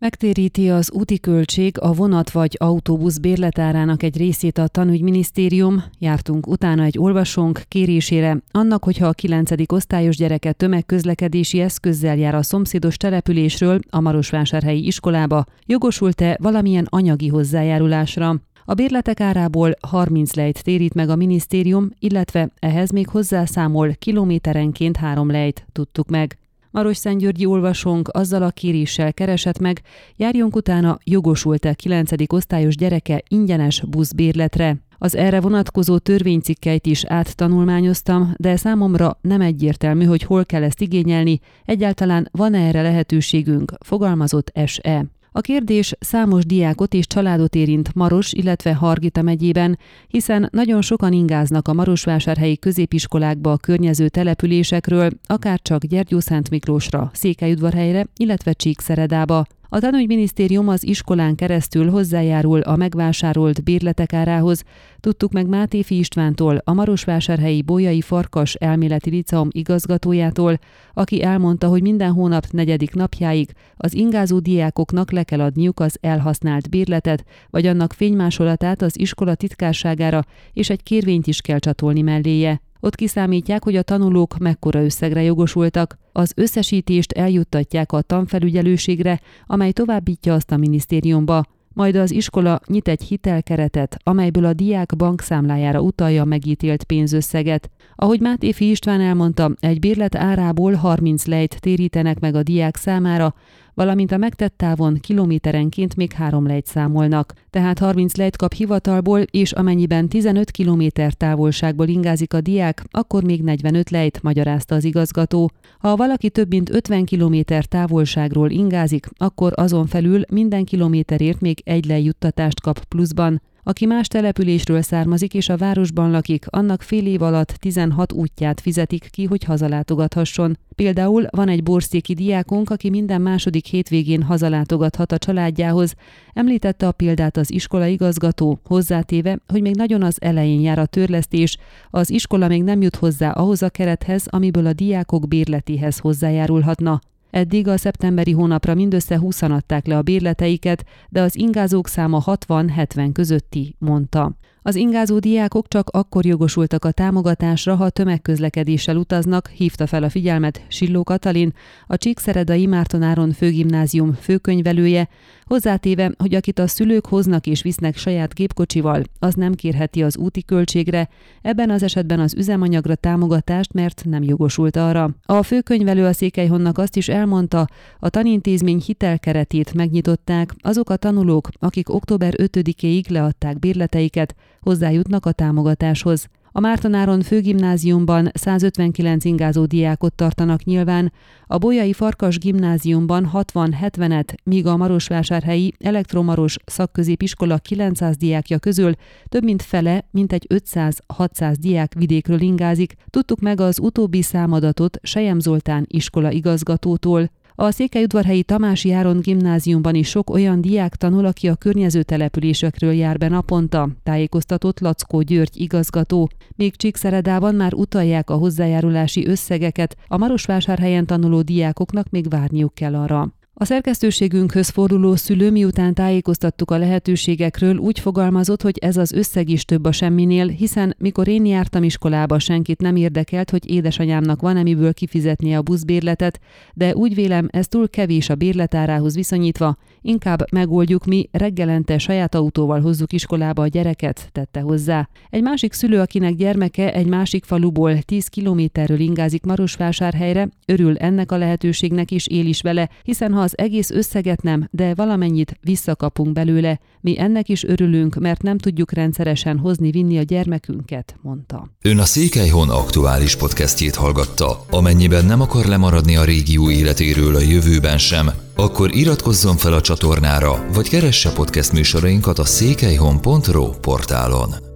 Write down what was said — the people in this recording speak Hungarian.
Megtéríti az úti költség a vonat vagy autóbusz bérletárának egy részét a tanügyminisztérium, jártunk utána egy olvasónk kérésére, annak, hogyha a 9. osztályos gyereke tömegközlekedési eszközzel jár a szomszédos településről a Marosvásárhelyi iskolába, jogosult-e valamilyen anyagi hozzájárulásra. A bérletek árából 30 lejt térít meg a minisztérium, illetve ehhez még hozzászámol kilométerenként három lejt, tudtuk meg. Maros Szentgyörgyi olvasónk azzal a kéréssel keresett meg, járjunk utána jogosult-e 9. osztályos gyereke ingyenes buszbérletre. Az erre vonatkozó törvénycikkeit is áttanulmányoztam, de számomra nem egyértelmű, hogy hol kell ezt igényelni, egyáltalán van-e erre lehetőségünk, fogalmazott SE. A kérdés számos diákot és családot érint Maros, illetve Hargita megyében, hiszen nagyon sokan ingáznak a Marosvásárhelyi középiskolákba a környező településekről, akár csak Gyergyószánt Miklósra, Székelyudvarhelyre, illetve Csíkszeredába. A tanügyminisztérium az iskolán keresztül hozzájárul a megvásárolt bérletek árához. Tudtuk meg Mátéfi Istvántól, a Marosvásárhelyi Bolyai Farkas elméleti liceum igazgatójától, aki elmondta, hogy minden hónap negyedik napjáig az ingázó diákoknak le kell adniuk az elhasznált bérletet, vagy annak fénymásolatát az iskola titkárságára, és egy kérvényt is kell csatolni melléje. Ott kiszámítják, hogy a tanulók mekkora összegre jogosultak. Az összesítést eljuttatják a tanfelügyelőségre, amely továbbítja azt a minisztériumba. Majd az iskola nyit egy hitelkeretet, amelyből a diák bankszámlájára utalja megítélt pénzösszeget. Ahogy Máté István elmondta, egy bérlet árából 30 lejt térítenek meg a diák számára, valamint a megtett távon kilométerenként még három lejt számolnak. Tehát 30 lejt kap hivatalból, és amennyiben 15 kilométer távolságból ingázik a diák, akkor még 45 lejt, magyarázta az igazgató. Ha valaki több mint 50 kilométer távolságról ingázik, akkor azon felül minden kilométerért még egy lejuttatást kap pluszban. Aki más településről származik és a városban lakik, annak fél év alatt 16 útját fizetik ki, hogy hazalátogathasson. Például van egy borszéki diákunk, aki minden második hétvégén hazalátogathat a családjához. Említette a példát az iskola igazgató, hozzátéve, hogy még nagyon az elején jár a törlesztés, az iskola még nem jut hozzá ahhoz a kerethez, amiből a diákok bérletéhez hozzájárulhatna. Eddig a szeptemberi hónapra mindössze 20 adták le a bérleteiket, de az ingázók száma 60-70 közötti, mondta. Az ingázó diákok csak akkor jogosultak a támogatásra, ha tömegközlekedéssel utaznak, hívta fel a figyelmet Silló Katalin, a Csíkszeredai Mártonáron főgimnázium főkönyvelője, hozzátéve, hogy akit a szülők hoznak és visznek saját gépkocsival, az nem kérheti az úti költségre, ebben az esetben az üzemanyagra támogatást, mert nem jogosult arra. A főkönyvelő a Székelyhonnak azt is elmondta, a tanintézmény hitelkeretét megnyitották, azok a tanulók, akik október 5-éig leadták bérleteiket, hozzájutnak a támogatáshoz. A Mártonáron főgimnáziumban 159 ingázó diákot tartanak nyilván, a Bolyai Farkas gimnáziumban 60-70-et, míg a Marosvásárhelyi Elektromaros szakközépiskola 900 diákja közül több mint fele, mint egy 500-600 diák vidékről ingázik. Tudtuk meg az utóbbi számadatot Sejem Zoltán iskola igazgatótól. A Székelyudvarhelyi Tamási Áron gimnáziumban is sok olyan diák tanul, aki a környező településekről jár be naponta, tájékoztatott Lackó György igazgató. Még Csíkszeredában már utalják a hozzájárulási összegeket, a Marosvásárhelyen tanuló diákoknak még várniuk kell arra. A szerkesztőségünkhöz forduló szülő miután tájékoztattuk a lehetőségekről, úgy fogalmazott, hogy ez az összeg is több a semminél, hiszen mikor én jártam iskolába, senkit nem érdekelt, hogy édesanyámnak van-e miből kifizetnie a buszbérletet, de úgy vélem, ez túl kevés a bérletárához viszonyítva, inkább megoldjuk mi, reggelente saját autóval hozzuk iskolába a gyereket, tette hozzá. Egy másik szülő, akinek gyermeke egy másik faluból 10 kilométerről ingázik Marosvásárhelyre, örül ennek a lehetőségnek is él is vele, hiszen ha az egész összeget nem, de valamennyit visszakapunk belőle. Mi ennek is örülünk, mert nem tudjuk rendszeresen hozni-vinni a gyermekünket, mondta. Ön a Székelyhon aktuális podcastjét hallgatta. Amennyiben nem akar lemaradni a régió életéről a jövőben sem, akkor iratkozzon fel a csatornára, vagy keresse podcast műsorainkat a székelyhon.pro portálon.